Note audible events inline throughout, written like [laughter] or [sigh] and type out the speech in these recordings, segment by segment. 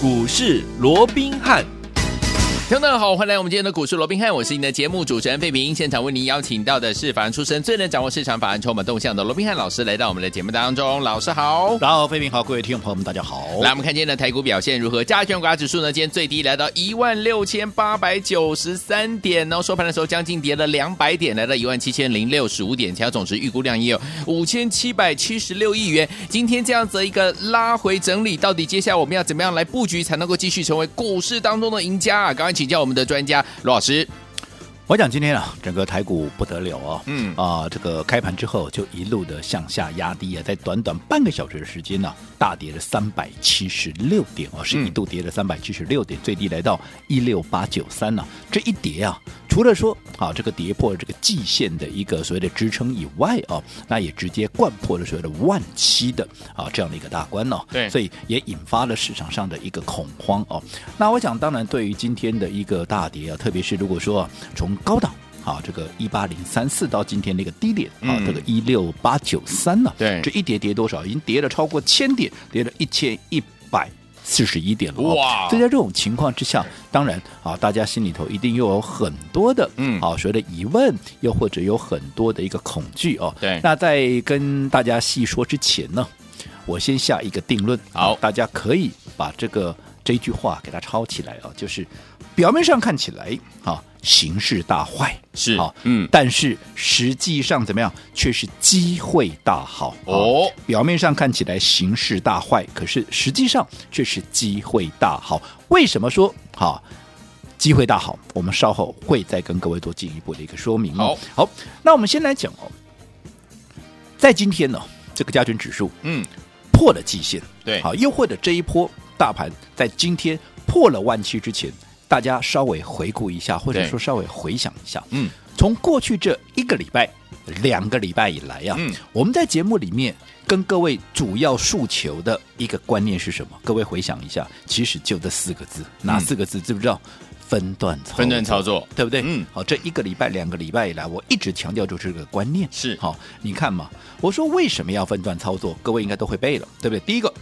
股市罗宾汉。听众们好，欢迎来我们今天的股市罗宾汉，我是您的节目主持人费平。现场为您邀请到的是法案出身、最能掌握市场法案筹码动向的罗宾汉老师，来到我们的节目当中。老师好，然后费平好，各位听众朋友们大家好。来，我们看今天的台股表现如何？加权股价指数呢？今天最低来到一万六千八百九十三点哦，收盘的时候将近跌了两百点，来到一万七千零六十五点，成交总值预估量也有五千七百七十六亿元。今天这样子一个拉回整理，到底接下来我们要怎么样来布局，才能够继续成为股市当中的赢家啊？刚刚请教我们的专家。罗老师，我讲今天啊，整个台股不得了哦，嗯啊，这个开盘之后就一路的向下压低啊，在短短半个小时的时间呢、啊，大跌了三百七十六点哦，是一度跌了三百七十六点，最低来到一六八九三呢，这一跌啊。除了说啊，这个跌破了这个季线的一个所谓的支撑以外啊，那也直接贯破了所谓的万七的啊这样的一个大关哦。对，所以也引发了市场上的一个恐慌哦。那我想，当然对于今天的一个大跌啊，特别是如果说、啊、从高档啊这个一八零三四到今天那个低点啊、嗯、这个一六八九三呢，对，这一跌跌多少？已经跌了超过千点，跌了一千一百。四十一点了哇！所以在这种情况之下，当然啊，大家心里头一定又有很多的嗯，啊，所谓的疑问，又或者有很多的一个恐惧哦。对，那在跟大家细说之前呢，我先下一个定论，好，大家可以把这个这句话给它抄起来啊，就是表面上看起来啊。形势大坏是啊，嗯，但是实际上怎么样，却是机会大好哦。表面上看起来形势大坏，可是实际上却是机会大好。为什么说好机会大好？我们稍后会再跟各位做进一步的一个说明哦。好，好，那我们先来讲哦，在今天呢，这个加权指数嗯破了季线，对，好，又或者这一波大盘在今天破了万七之前。大家稍微回顾一下，或者说稍微回想一下，嗯，从过去这一个礼拜、两个礼拜以来啊，嗯，我们在节目里面跟各位主要诉求的一个观念是什么？各位回想一下，其实就这四个字，哪四个字？知不知道？分段操作，分段操作，对不对？嗯，好，这一个礼拜、两个礼拜以来，我一直强调就是这个观念，是好，你看嘛，我说为什么要分段操作？各位应该都会背了，对不对？第一个，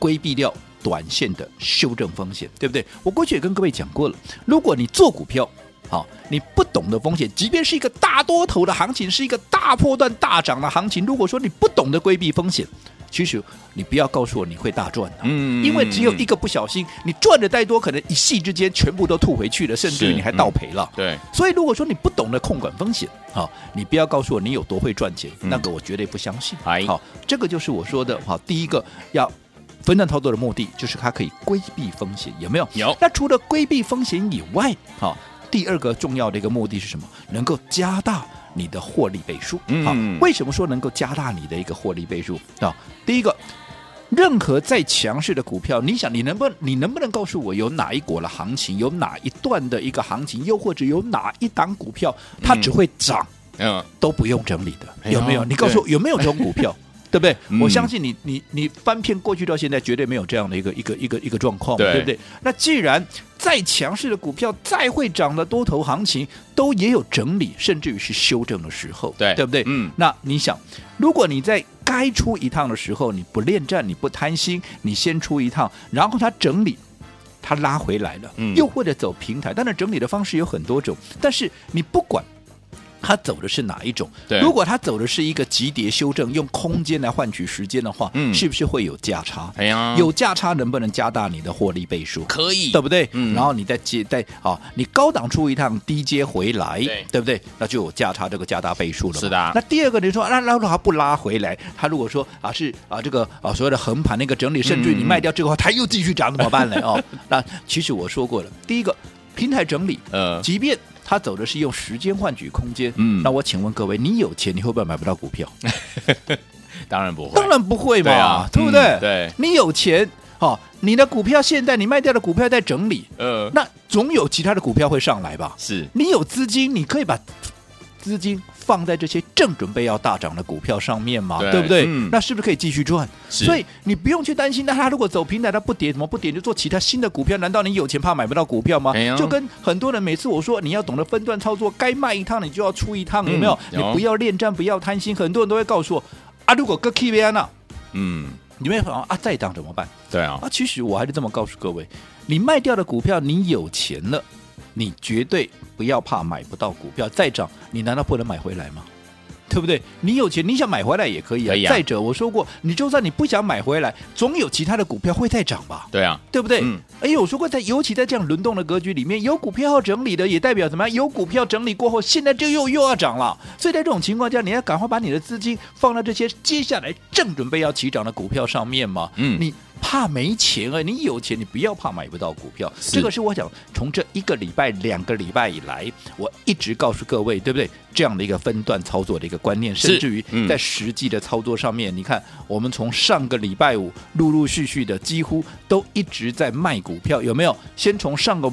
规避掉。短线的修正风险，对不对？我过去也跟各位讲过了，如果你做股票，好，你不懂得风险，即便是一个大多头的行情，是一个大波段大涨的行情，如果说你不懂得规避风险，其实你不要告诉我你会大赚的，嗯，因为只有一个不小心，你赚的再多，可能一夕之间全部都吐回去了，甚至于你还倒赔了，嗯，对。所以如果说你不懂得控管风险，好，你不要告诉我你有多会赚钱，嗯，那个我绝对不相信。好，这个就是我说的，好，第一个要。分段操作的目的就是它可以规避风险，有没有？有。那除了规避风险以外，好，第二个重要的一个目的是什么？能够加大你的获利倍数。嗯。好，为什么说能够加大你的一个获利倍数啊？第一个，任何再强势的股票，你想你能不能你能不能告诉我有哪一国的行情，有哪一段的一个行情，又或者有哪一档股票它只会涨，嗯，都不用整理的，有没有？你告诉我有没有这种股票？对不对？嗯、我相信你，你你翻篇过去到现在，绝对没有这样的一个一个一个一个状况，对，对不对？那既然再强势的股票，再会涨的多头行情，都也有整理，甚至于是修正的时候，对，对不对？嗯。那你想，如果你在该出一趟的时候，你不恋战，你不贪心，你先出一趟，然后它整理，它拉回来了，嗯，又或者走平台，当然整理的方式有很多种，但是你不管。他走的是哪一种？对，如果他走的是一个急跌修正，用空间来换取时间的话，嗯，是不是会有价差？哎呀，有价差能不能加大你的获利倍数？可以，对不对？嗯，然后你再接再啊，你高档出一趟，低阶回来，对，对不对？那就有价差这个加大倍数了。是的。那第二个你说，那那如果他不拉回来，他如果说啊是啊这个啊所谓的横盘那个整理，甚至于你卖掉这个话，他又继续涨怎么办呢？哦，那其实我说过了，第一个平台整理，呃，即便。他走的是用时间换取空间，嗯，那我请问各位，你有钱你会不会买不到股票？[laughs] 当然不会，当然不会嘛，对，啊、对不对？嗯、对，你有钱，哦，你的股票现在你卖掉的股票在整理，呃，那总有其他的股票会上来吧？是你有资金，你可以把资金。放在这些正准备要大涨的股票上面嘛，对，对不对？嗯、那是不是可以继续赚？所以你不用去担心，那他如果走平台，它不跌，怎么不跌？就做其他新的股票？难道你有钱怕买不到股票吗？哎、就跟很多人每次我说你要懂得分段操作，该卖一趟你就要出一趟，有没有？嗯、有，你不要恋战，不要贪心。很多人都会告诉我啊，如果割 K V 呢？嗯。你们想啊，再涨怎么办？对啊，啊，其实我还是这么告诉各位，你卖掉的股票，你有钱了，你绝对不要怕买不到股票，再涨，你难道不能买回来吗？对不对？你有钱，你想买回来也可以啊。啊再者，我说过，你就算你不想买回来，总有其他的股票会再涨吧？对啊，对不对？嗯。哎呦，我说过，在尤其在这样轮动的格局里面，有股票要整理的，也代表怎么样？有股票整理过后，现在就又又要涨了。所以在这种情况下，你要赶快把你的资金放到这些接下来正准备要起涨的股票上面嘛。嗯。你。怕没钱啊？你有钱，你不要怕买不到股票。这个是我想从这一个礼拜、两个礼拜以来，我一直告诉各位，对不对？这样的一个分段操作的一个观念，甚至于在实际的操作上面，嗯、你看，我们从上个礼拜五陆陆续续的，几乎都一直在卖股票，有没有？先从上个。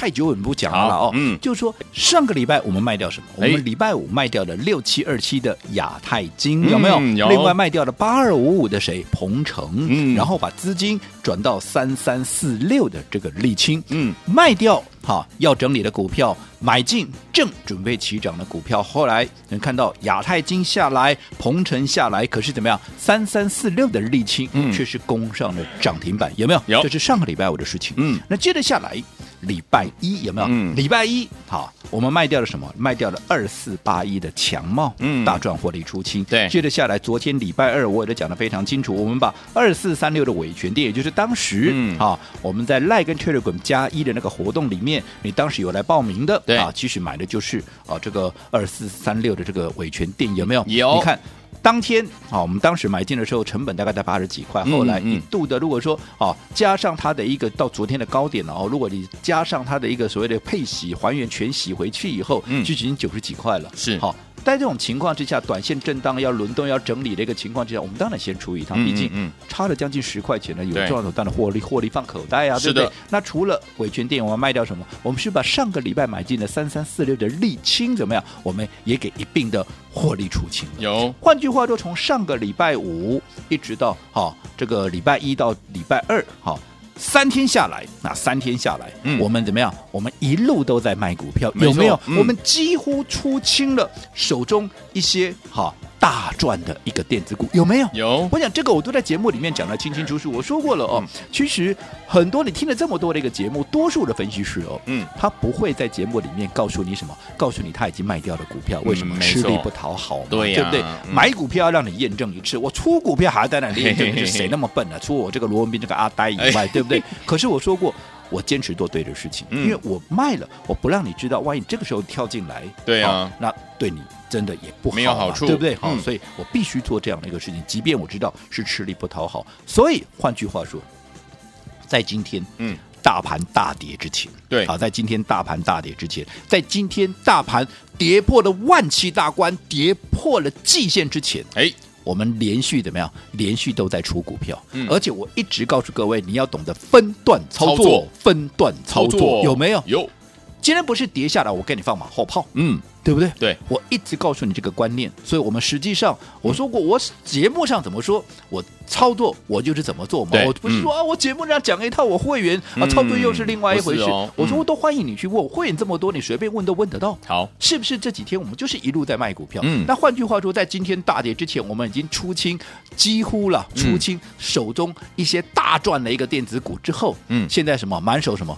太久我们不讲了哦，嗯，就是说上个礼拜我们卖掉什么？我们礼拜五卖掉了六七二七的亚太金，有没有？有。另外卖掉了八二五五的谁？鹏程，嗯，然后把资金转到三三四六的这个沥青，嗯，卖掉哈要整理的股票，买进正准备起涨的股票。后来能看到亚太金下来，鹏程下来，可是怎么样？三三四六的沥青，嗯，却是攻上了涨停板，有没有？有。这是上个礼拜五的事情，嗯，那接着下来。礼拜一有没有？嗯、礼拜一好，我们卖掉了什么？卖掉了二四八一的强茂，嗯，大赚获利出清。对，接着下来，昨天礼拜二我也都讲的非常清楚，我们把二四三六的尾权店，也就是当时、嗯、啊我们在 Line 跟 Telegram 加一的那个活动里面，你当时有来报名的，对啊，其实买的就是啊这个二四三六的这个尾权店，有没有？有，你看。当天啊，我们当时买进的时候，成本大概在八十几块。后来一度的，如果说啊，加上它的一个到昨天的高点了哦，如果你加上它的一个所谓的配息还原全息回去以后，就已经九十几块了。是好。在这种情况之下，短线震荡要轮动要整理的一个情况之下，我们当然先出一趟，毕竟差了将近十块钱呢，有赚有赚的获利，获利放口袋啊，对不对？那除了伟权电，我们卖掉什么？我们是把上个礼拜买进的三三四六的沥青怎么样？我们也给一并的获利出清。有，换句话说，从上个礼拜五一直到好这个礼拜一到礼拜二，好。三天下来，那三天下来，嗯，我们怎么样？我们一路都在卖股票，有没有？嗯、我们几乎出清了手中一些哈。大赚的一个电子股有没有？有，我想这个我都在节目里面讲的清清楚楚。我说过了哦，嗯、其实很多你听了这么多的一个节目，多数的分析师哦，嗯，他不会在节目里面告诉你什么，告诉你他已经卖掉了股票，为什么？吃力不讨好嘛，对、啊、对不对？嗯、买股票要让你验证一次，我出股票还要在那里验证，是谁那么笨呢、啊？除我这个罗文斌这个阿呆以外，[laughs] 对不对？可是我说过。我坚持做对的事情，因为我卖了，我不让你知道，万一这个时候跳进来，对啊，那对你真的也不好，没有好处，对不对？好，所以我必须做这样的一个事情，即便我知道是吃力不讨好。所以换句话说，在今天，嗯，大盘大跌之前，对，好，在今天大盘大跌之前，在今天大盘跌破了万七大关，跌破了季线之前，哎。我们连续怎么样？连续都在出股票，嗯、而且我一直告诉各位，你要懂得分段操作，操作分段操作，操作有没有？有。今天不是跌下来，我给你放马后炮，嗯，对不对？对，我一直告诉你这个观念，所以我们实际上我说过，我节目上怎么说，我操作我就是怎么做嘛，我不是说啊，我节目上讲一套，我会员啊操作又是另外一回事。我说我都欢迎你去问，会员这么多，你随便问都问得到。好，是不是这几天我们就是一路在卖股票？嗯，那换句话说，在今天大跌之前，我们已经出清几乎了，出清手中一些大赚的一个电子股之后，嗯，现在什么满手什么？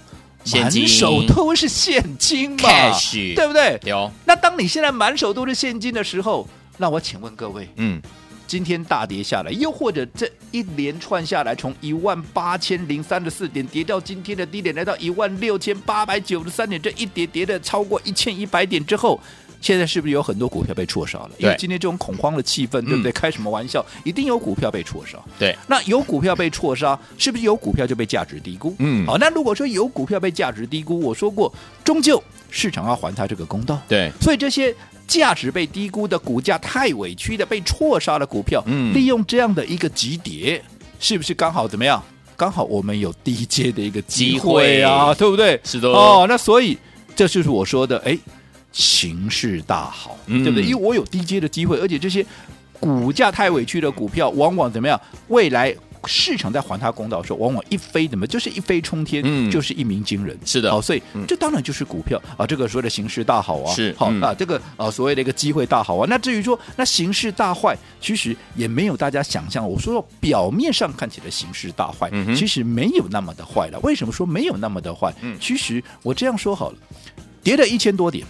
满手都是现金嘛，Cash, 对不对？有。那当你现在满手都是现金的时候，那我请问各位，嗯，今天大跌下来，又或者这一连串下来，从一万八千零三十四点跌到今天的低点，来到一万六千八百九十三点，这一跌跌的超过一千一百点之后。现在是不是有很多股票被错杀了？因为今天这种恐慌的气氛，对不对？开什么玩笑？一定有股票被错杀。对，那有股票被错杀，是不是有股票就被价值低估？嗯，好，那如果说有股票被价值低估，我说过，终究市场要还他这个公道。对，所以这些价值被低估的股价太委屈的被错杀的股票，嗯，利用这样的一个急跌，是不是刚好怎么样？刚好我们有低阶的一个机会啊，对不对？是的。哦，那所以这就是我说的，哎。形势大好，对不对？因为我有低阶的机会，而且这些股价太委屈的股票，往往怎么样？未来市场在还他公道的时候，往往一飞怎么就是一飞冲天，嗯就是一鸣惊人。是的好、所以嗯这当然就是股票啊，这个所谓的形势大好啊，是嗯好啊，这个啊所谓的一个机会大好啊。那至于说那形势大坏，其实也没有大家想象。我说表面上看起来形势大坏，嗯其实没有那么的坏了。为什么说没有那么的坏？嗯其实我这样说好了，跌了一千多点，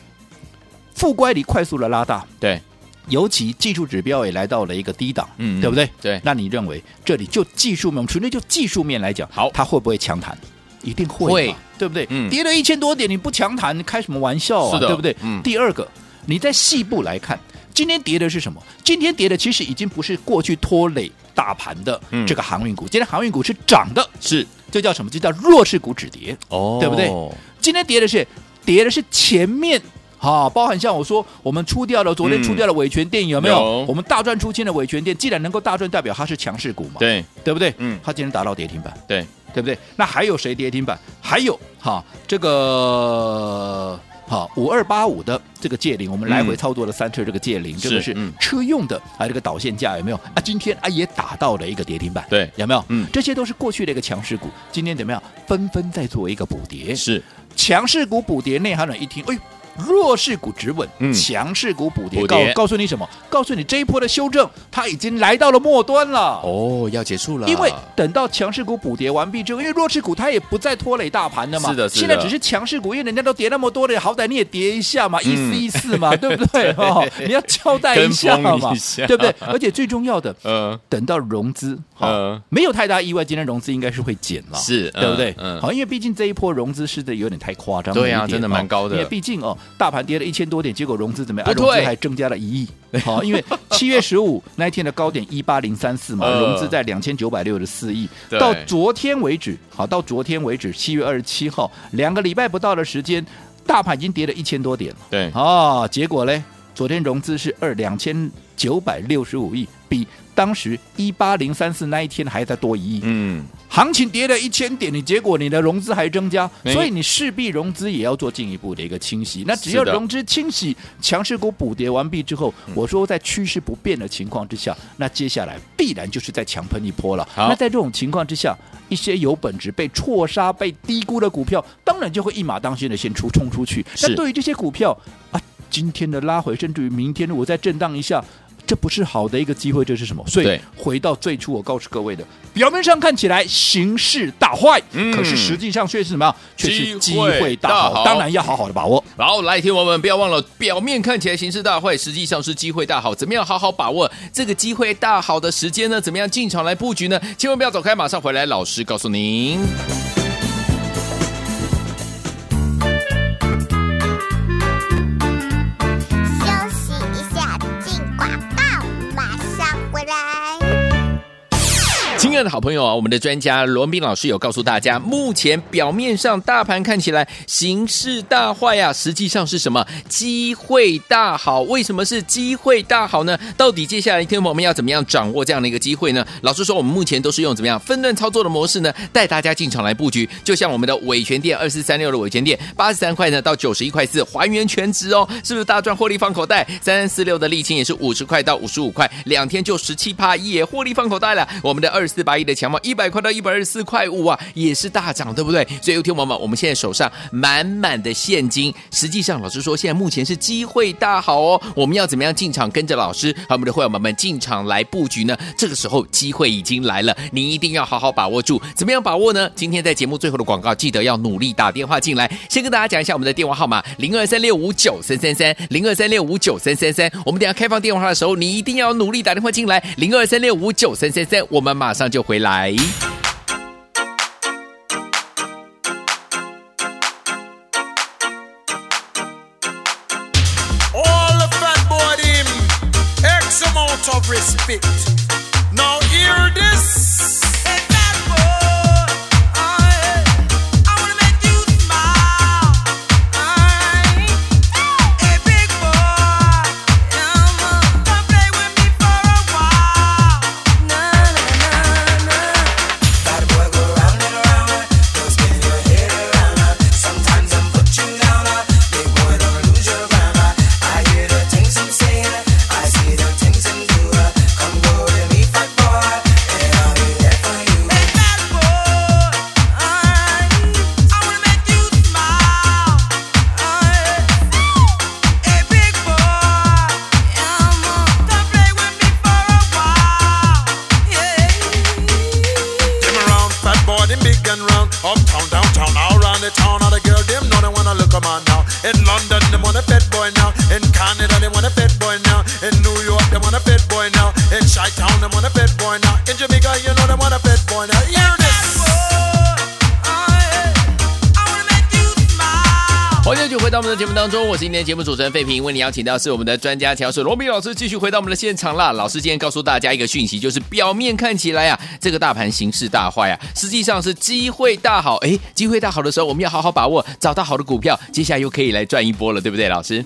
负乖离快速的拉大。对，尤其技术指标也来到了一个低档，嗯对不对？对那你认为这里就技术面，我们纯粹就技术面来讲，好它会不会强弹？一定会对不对？嗯跌了一千多点，你不强弹，你开什么玩笑啊？是的对不对？嗯第二个，你在细部来看，今天跌的是什么？今天跌的其实已经不是过去拖累大盘的嗯这个航运股，今天航运股是涨的，是这叫什么？这叫弱势股止跌。哦对不对今天跌的是跌的是前面。好、包含像我说，我们出掉了昨天嗯出掉了维权电有没有？我们大赚出清的维权电，既然能够大赚，代表它是强势股嘛，对对不对？嗯它今天达到跌停板，对，对不对？那还有谁跌停板？还有哈，这个哈五二八五的这个界零，我们来回操作了三次这个界灵，这个是车用的啊，这个导线架有没有啊？今天啊也打到了一个跌停板，对有没有？嗯这些都是过去的一个强势股，今天怎么样？纷纷在做一个补跌，是强势股补跌，内行人一听，哎呦。弱势股止稳，嗯。强势股补跌，补跌。告告诉你什么？告诉你这一波的修正，它已经来到了末端了。哦，要结束了，因为等到强势股补跌完毕之后，因为弱势股它也不再拖累大盘了嘛，是的是的。现在只是强势股，因为人家都跌那么多了，好歹你也跌一下嘛，意思嗯意思嘛，[laughs] 对不对？哦，你要交代一下跟嘛风一下，对不对？而且最重要的，呃等到融资，好、嗯没有太大意外，今天融资应该是会减了，是对不对？嗯嗯好，因为毕竟这一波融资是的有点太夸张对啊真的蛮高的哦因为毕竟哦，大盘跌了一千多点，结果融资怎么样？融资还增加了一亿。好，[laughs] 因为七月十五 [laughs] 那一天的高点一八零三四嘛，呃融资在两千九百六十四亿。对到昨天为止，好，到昨天为止，七月二十七号，两个礼拜不到的时间，大盘已经跌了一千多点了。对啊，结果嘞，昨天融资是二两千九百六十五亿，比当时一八零三四那一天还再多一亿。嗯行情跌了一千点，你结果你的融资还增加，哎所以你势必融资也要做进一步的一个清洗。那只要融资清洗，强势股补跌完毕之后，我说在趋势不变的情况之下，那接下来必然就是在强喷一波了。那在这种情况之下，一些有本质被错杀、被低估的股票，当然就会一马当先的先出冲出去。那对于这些股票啊，今天的拉回，甚至于明天如果再震荡一下。这不是好的一个机会，这是什么？所以回到最初，我告诉各位的，表面上看起来形势大坏，嗯可是实际上却是什么？却是机机会会大好，大好当然要好好的把握。好，来，听我们不要忘了，表面看起来形势大坏，实际上是机会大好。怎么样好好把握这个机会大好的时间呢？怎么样进场来布局呢？千万不要走开，马上回来，老师告诉您。的好朋友啊，我们的专家罗文斌老师有告诉大家，目前表面上大盘看起来形势大坏啊，实际上是什么？机会大好。为什么是机会大好呢？到底接下来一天我们要怎么样掌握这样的一个机会呢？老师说，我们目前都是用怎么样分段操作的模式呢，带大家进场来布局。就像我们的伟权店二四三六的伟权店，八十三块呢到九十一块四，还原全值哦，是不是大赚获利放口袋？三三四六的沥青也是五十块到五十五块，两天就十七趴，也获利放口袋了。我们的二四八一的强茂一百块到一百二十四块五啊，也是大涨，对不对？所以，有听友们，我们现在手上满满的现金，实际上老师说，现在目前是机会大好哦。我们要怎么样进场，跟着老师和我们的会员们们进场来布局呢？这个时候机会已经来了，你一定要好好把握住。怎么样把握呢？今天在节目最后的广告，记得要努力打电话进来。先跟大家讲一下我们的电话号码：零二三六五九三三三，零二三六五九三三三。我们等下开放电话的时候，你一定要努力打电话进来，零二三六五九三三三。我们马上就回来。欢迎继续回到我们的节目当中，我是今天节目主持人费平，为你邀请到是我们的专家乔水罗比老师，继续回到我们的现场啦。老师今天告诉大家一个讯息，就是表面看起来啊，这个大盘形势大坏啊，实际上是机会大好。哎，机会大好的时候，我们要好好把握，找到好的股票，接下来又可以来赚一波了，对不对，老师？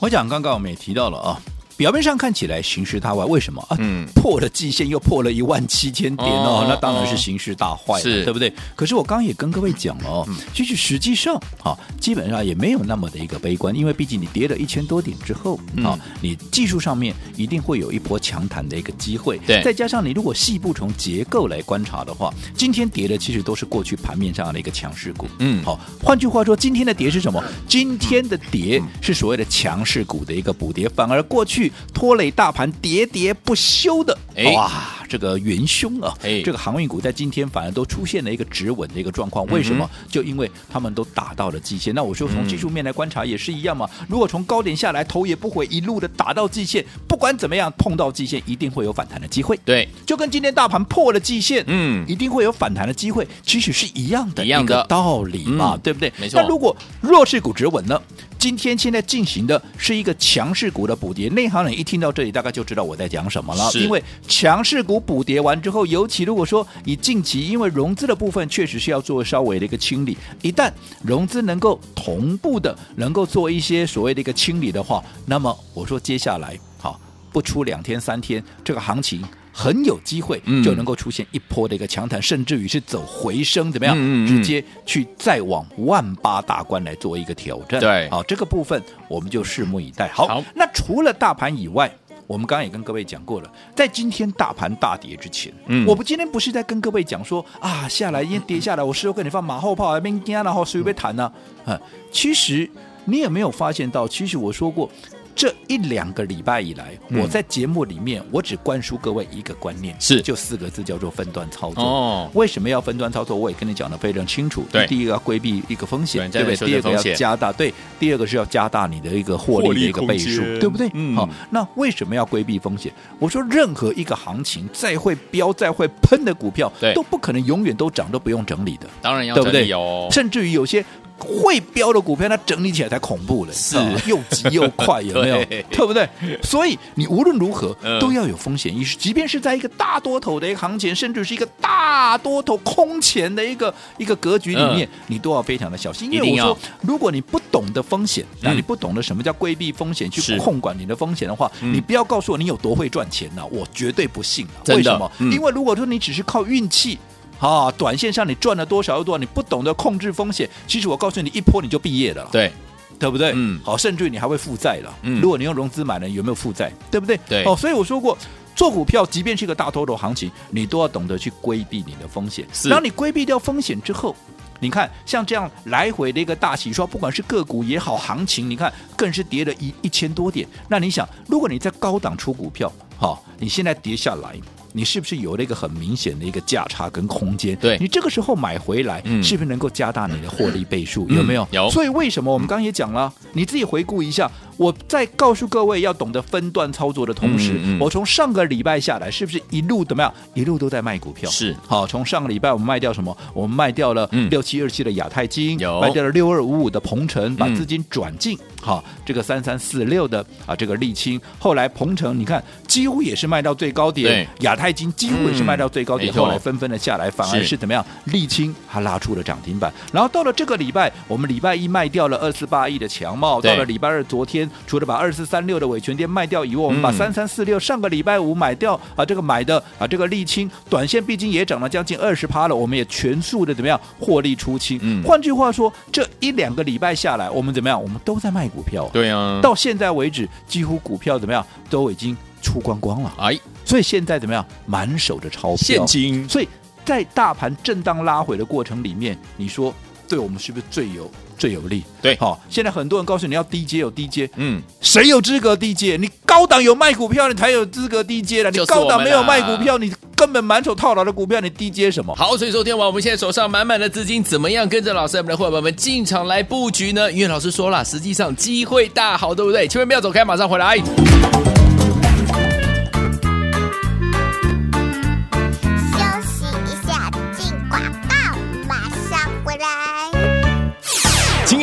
我讲刚刚我们也提到了啊。表面上看起来形势大坏，为什么？啊？嗯，破了季线又破了一万七千点哦，哦那当然是形势大坏了，是。对不对？可是我刚刚也跟各位讲了哦，其实实际上啊，基本上也没有那么的一个悲观，因为毕竟你跌了一千多点之后啊，你技术上面一定会有一波强弹的一个机会，对，再加上你如果细部从结构来观察的话，今天跌的其实都是过去盘面上的一个强势股，嗯，好，换句话说，今天的跌是什么？今天的跌是所谓的强势股的一个补跌，反而过去拖累大。盘喋喋不休的，哇，这个元凶啊，这个航运股在今天反而都出现了一个止稳的一个状况。为什么？就因为他们都打到了季线。那我说从技术面来观察也是一样嘛。如果从高点下来头也不回，一路的打到季线，不管怎么样碰到季线，一定会有反弹的机会。对，就跟今天大盘破了季线，嗯，一定会有反弹的机会，其实是一样的，一样的道理嘛，对不对？没错。那如果弱势股止稳呢？今天现在进行的是一个强势股的补跌，内行人一听到这里，大概就知道我在讲什么了。因为强势股补跌完之后，尤其如果说以近期，因为融资的部分确实是要做稍微的一个清理，一旦融资能够同步的能够做一些所谓的一个清理的话，那么我说接下来好不出两天三天，这个行情。很有机会就能够出现一波的一个强弹，嗯、甚至于是走回升，怎么样？直接去再往万八大关来做一个挑战。对，好，这个部分我们就拭目以待。好，好那除了大盘以外，我们刚刚也跟各位讲过了，在今天大盘大跌之前，嗯，我们今天不是在跟各位讲说啊，下来因为跌下来，我事后跟你放马后炮，边惊然后随便谈呢？啊，其实你有没有发现到？其实我说过。这一两个礼拜以来，嗯、我在节目里面，我只灌输各位一个观念，是就四个字，叫做分段操作。哦，为什么要分段操作？我也跟你讲的非常清楚。对，第一个要规避一个风险，对，对不对？第二个要加大，对，第二个是要加大你的一个获利的一个倍数，对不对？嗯。好，那为什么要规避风险？我说，任何一个行情再会飙、再会喷的股票，都不可能永远都涨都不用整理的。当然要整理哦，甚至于有些。会标的股票，它整理起来才恐怖嘞，是 [laughs] 又急又快，有没有？对，对不对？所以你无论如何都要有风险意识，即便是在一个大多头的一个行情，甚至是一个大多头空前的一个一个格局里面，你都要非常的小心。因为我说，如果你不懂得风险，那你不懂得什么叫规避风险，去控管你的风险的话，你不要告诉我你有多会赚钱呢？我绝对不信啊。为什么？因为如果说你只是靠运气。啊，短线上你赚了多少又多少，你不懂得控制风险，其实我告诉你，一波你就毕业了，对，对不对？嗯，好，甚至于你还会负债了。嗯，如果你用融资买了，有没有负债？对不对？对。哦，所以我说过，做股票，即便是一个大头头行情，你都要懂得去规避你的风险。是。然后你规避掉风险之后，你看像这样来回的一个大洗刷，不管是个股也好，行情你看更是跌了一一千多点。那你想，如果你在高档出股票，好，你现在跌下来。你是不是有了一个很明显的一个价差跟空间？对，你这个时候买回来，嗯、是不是能够加大你的获利倍数？嗯、有没有？有。所以为什么我们刚刚也讲了，你自己回顾一下，我在告诉各位要懂得分段操作的同时，嗯嗯、我从上个礼拜下来，是不是一路怎么样？一路都在卖股票。是。好，从上个礼拜我们卖掉什么？我们卖掉了六七二七的亚太金，有卖掉了六二五五的鹏程，把资金转进。好，这个三三四六的啊，这个沥青，后来鹏程你看几乎也是卖到最高点，亚太金几乎也是。卖到最高点，后来纷纷的下来，反而是怎么样？沥青它拉出了涨停板，然后到了这个礼拜，我们礼拜一卖掉了二四八亿的强茂，到了礼拜二昨天，除了把二四三六的伟权店卖掉以外，我们把三三四六上个礼拜五买掉啊，这个买的啊，这个沥青短线毕竟也涨了将近二十趴了，我们也全数的怎么样获利出清？嗯，换句话说，这一两个礼拜下来，我们怎么样？我们都在卖股票，对啊，到现在为止，几乎股票怎么样都已经出光光了，哎。所以现在怎么样？满手的钞票，现金。所以在大盘震荡拉回的过程里面，你说对我们是不是最有最有利？对，好、哦。现在很多人告诉你要低阶有低阶，嗯，谁有资格低阶？你高档有卖股票，你才有资格低阶了。你高档没有卖股票，你根本满手套牢的股票，你低阶什么？好，所以说天王，我们现在手上满满的资金，怎么样跟着老师我们的伙伴们进场来布局呢？因为老师说了，实际上机会大好，对不对？千万不要走开，马上回来。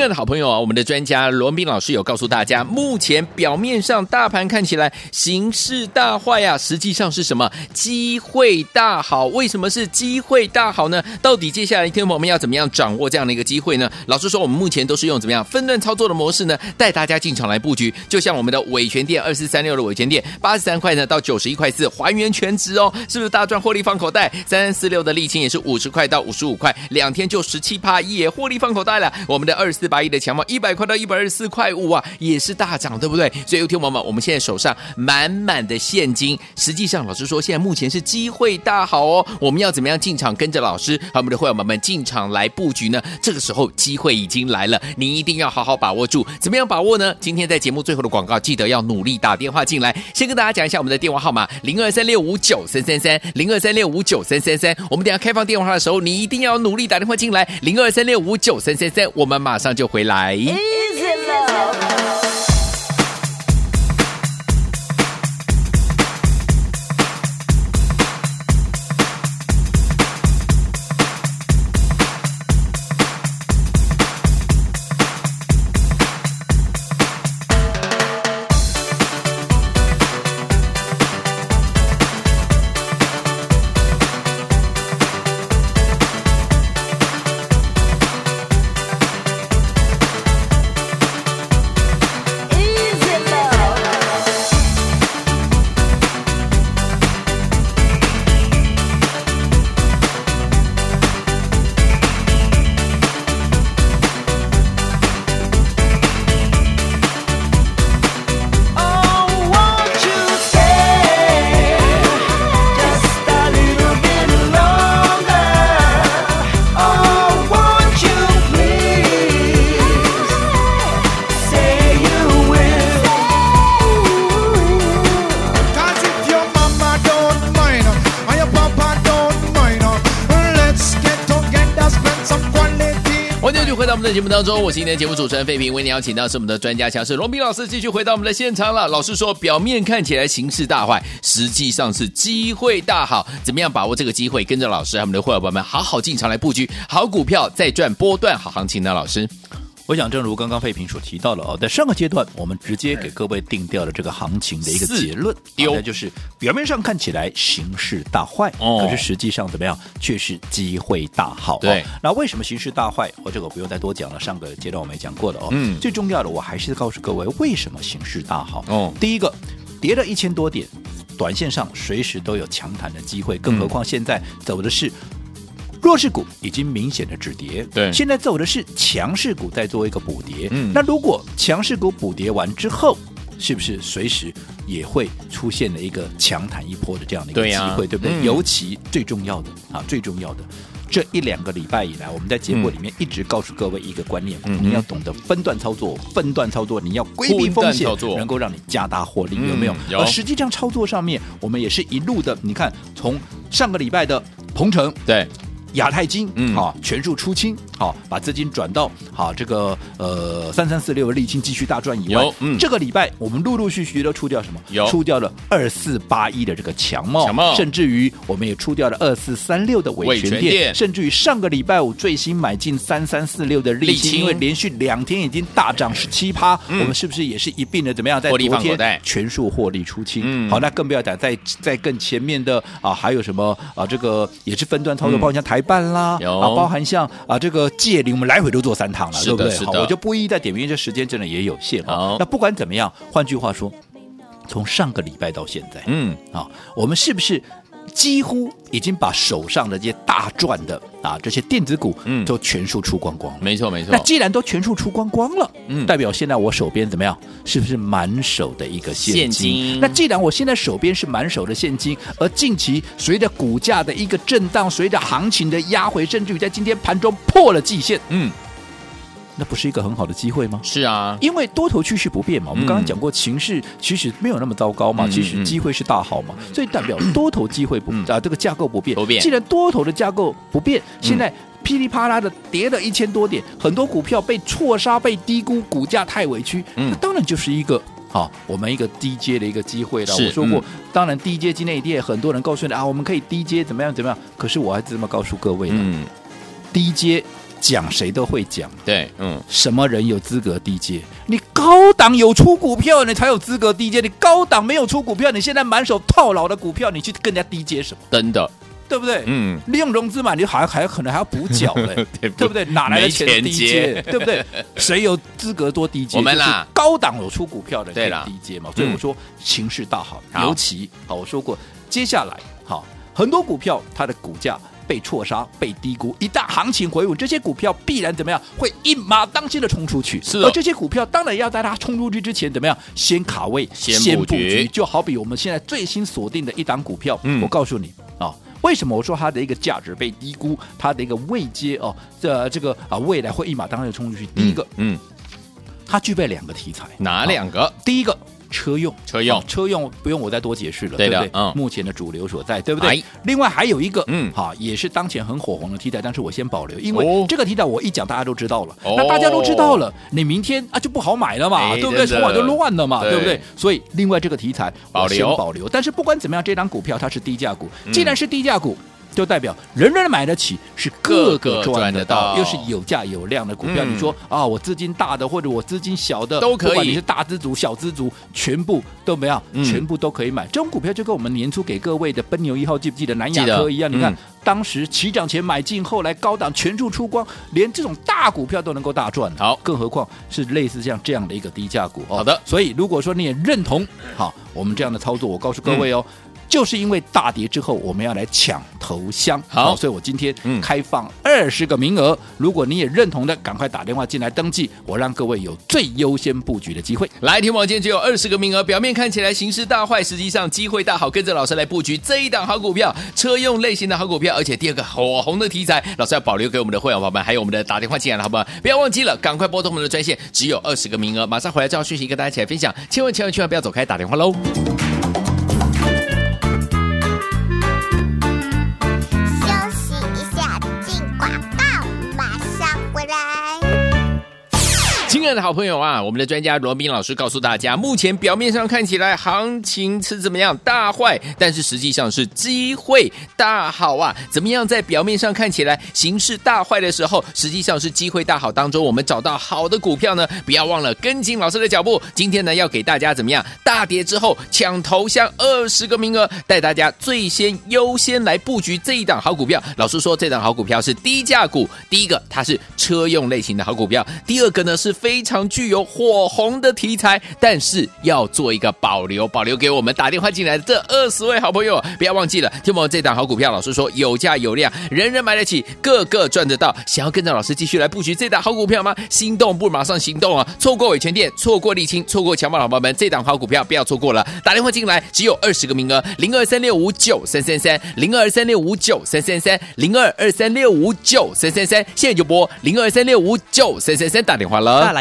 的好朋友啊，我们的专家罗文斌老师有告诉大家，目前表面上大盘看起来形势大坏呀、啊，实际上是什么？机会大好。为什么是机会大好呢？到底接下来听我们要怎么样掌握这样的一个机会呢？[laughs] 老师说，我们目前都是用怎么样分段操作的模式呢？带大家进场来布局，就像我们的伟权店二四三六的伟权店，八十三块呢到九十一块四，还原全值哦，是不是大赚获利放口袋？三三四六的沥青也是五十块到五十五块，两天就十七趴，也获利放口袋了。我们的二四八一的强茂一百块到一百二十四块五啊，也是大涨，对不对？所以，有听友们，我们现在手上满满的现金，实际上老师说，现在目前是机会大好哦。我们要怎么样进场，跟着老师和我们的会员们们进场来布局呢？这个时候机会已经来了，你一定要好好把握住。怎么样把握呢？今天在节目最后的广告，记得要努力打电话进来。先跟大家讲一下我们的电话号码：零二三六五九三三三，零二三六五九三三三。我们等下开放电话的时候，你一定要努力打电话进来，零二三六五九三三三。我们马上就就回来。回到我们的节目当中，我是今天的节目主持人费平，为你邀请到是我们的专家强师龙斌老师，继续回到我们的现场了。老师说，表面看起来形势大坏，实际上是机会大好。怎么样把握这个机会？跟着老师，他们的会员们好好进场来布局好股票，再赚波段好行情呢？老师。我想，正如刚刚费平所提到了哦，在上个阶段，我们直接给各位定掉了这个行情的一个结论，丢、啊、就是表面上看起来形势大坏，哦，可是实际上怎么样，却是机会大好。对、哦，那为什么形势大坏？我这个不用再多讲了，上个阶段我们也讲过了哦。嗯，最重要的，我还是告诉各位，为什么形势大好？哦，第一个，跌了一千多点，短线上随时都有强弹的机会，更何况现在走的是。弱势股已经明显的止跌，对，现在走的是强势股在做一个补跌。嗯，那如果强势股补跌完之后，是不是随时也会出现了一个强弹一波的这样的一个机会，对，不对？嗯、尤其最重要的啊，最重要的这一两个礼拜以来，我们在节目里面一直告诉各位一个观念：嗯、你要懂得分段操作，分段操作，你要规避风险，能够让你加大获利，有没有？有。而实际上操作上面，我们也是一路的，你看，从上个礼拜的鹏程，对。亚太金，嗯，好，全数出清，好，把资金转到好这个呃三三四六的丽清继续大赚以外，嗯，这个礼拜我们陆陆续续都出掉什么？有出掉了二四八一的这个强茂，强茂，甚至于我们也出掉了二四三六的伟权店，甚至于上个礼拜五最新买进三三四六的沥青，因为连续两天已经大涨十七趴，我们是不是也是一并的怎么样？在昨天全数获利出清，嗯，好，那更不要讲在在更前面的啊，还有什么啊？这个也是分段操作，包括像台。办啦，啊，包含像啊这个借零，我们来回都做三趟了，对不对？好，我就不一一再点名，这时间真的也有限啊。那不管怎么样，换句话说，从上个礼拜到现在，嗯，啊，我们是不是？几乎已经把手上的这些大赚的啊，这些电子股，嗯，都全数出光光。没错，没错。那既然都全数出光光了，嗯，代表现在我手边怎么样？是不是满手的一个现金？现金。那既然我现在手边是满手的现金，而近期随着股价的一个震荡，随着行情的压回，甚至于在今天盘中破了季线，嗯，那不是一个很好的机会吗？是啊，因为多头趋势不变嘛，我们刚刚嗯讲过，情势其实没有那么糟糕嘛，嗯其实机会是大好嘛，所以代表多头机会不嗯啊，这个架构不变。不变既然多头的架构不变，现在噼里啪啦的跌了一千多点，很多股票被错杀、被低估，股价太委屈，嗯那当然就是一个。好，我们一个低阶的一个机会了。我说过，嗯当然低阶今天一定很多人告诉你啊，我们可以低阶怎么样怎么样。可是我还是这么告诉各位的，嗯，低阶讲谁都会讲。对，嗯，什么人有资格低阶？你高档有出股票，你才有资格低阶。你高档没有出股票，你现在满手套牢的股票，你去跟人家低阶什么？真的，对不对？嗯，利用融资嘛，你还还可能还要补缴嘞，[laughs] 对不对不对？哪来的钱低接阶？对不对？[laughs] 谁有资格多低阶？我们是高档有出股票的对啦可以低阶嘛。所以嗯我说形势大好，好尤其好，我说过，接下来好很多股票它的股价。被错杀、被低估，一旦行情回稳，这些股票必然怎么样？会一马当先的冲出去。是的而这些股票当然要在它冲出去之前，怎么样？先卡位，先布局就好比我们现在最新锁定的一档股票，嗯我告诉你啊。为什么我说它的一个价值被低估，它的一个未接哦，这这个啊未来会一马当先的冲出去？第一个，嗯，它具备两个题材，哪两个？好？第一个。车用，车用。车用不用我再多解释了，对的不对？嗯。目前的主流所在，对不哎对？另外还有一个，嗯。好，也是当前很火红的题材，但是我先保留，因哦。为这个题材我一讲大家都知道了，哦。那大家都知道了，你明天啊就不好买了嘛，哎对不对？筹码就乱了嘛，对。对不对？所以另外这个题材我保留。先保留，但是不管怎么样，这张股票它是低价股，嗯。既然是低价股。就代表人人买得起，是个个赚得赚得到，又是有价有量的股票。嗯你说啊，我资金大的或者我资金小的都可以不管你是大资族、小资族，全部都没有，嗯全部都可以买。这种股票就跟我们年初给各位的奔牛一号，记不记得南亚科一样？你看嗯当时起涨前买进，后来高档全数出光，连这种大股票都能够大赚。好更何况是类似像这样的一个低价股。哦好的所以如果说你也认同，好，我们这样的操作，我告诉各位哦。就是因为大跌之后，我们要来抢头香，好所以我今天嗯开放二十个名额，如果你也认同的，赶快打电话进来登记，我让各位有最优先布局的机会。来，听我今天只有二十个名额，表面看起来形势大坏，实际上机会大好，跟着老师来布局这一档好股票，车用类型的好股票，而且第二个火红的题材，老师要保留给我们的会员朋友们，还有我们的打电话进来的好朋友，不要忘记了，赶快拨通我们的专线，只有二十个名额，马上回来照讯息跟大家一起来分享，千万千万千万不要走开，打电话喽。亲爱的好朋友啊，我们的专家罗宾老师告诉大家，目前表面上看起来行情是怎么样大坏，但是实际上是机会大好啊！怎么样在表面上看起来形势大坏的时候，实际上是机会大好当中，我们找到好的股票呢？不要忘了跟紧老师的脚步。今天呢，要给大家怎么样？大跌之后抢头像二十个名额，带大家最先优先来布局这一档好股票。老师说，这档好股票是低价股，第一个它是车用类型的好股票，第二个呢是非非常具有火红的题材，但是要做一个保留，保留给我们打电话进来的这二十位好朋友，不要忘记了，听我们这档好股票，老师说有价有量，人人买得起，个个赚得到。想要跟着老师继续来布局这档好股票吗？心动不如马上行动啊！错过伟全店，错过沥青，错过强宝老婆们，这档好股票不要错过了，打电话进来只有二十个名额，零二三六五九三三三，零二三六五九三三三，零二二三六五九三三三，现在就拨零二三六五九三三三打电话了。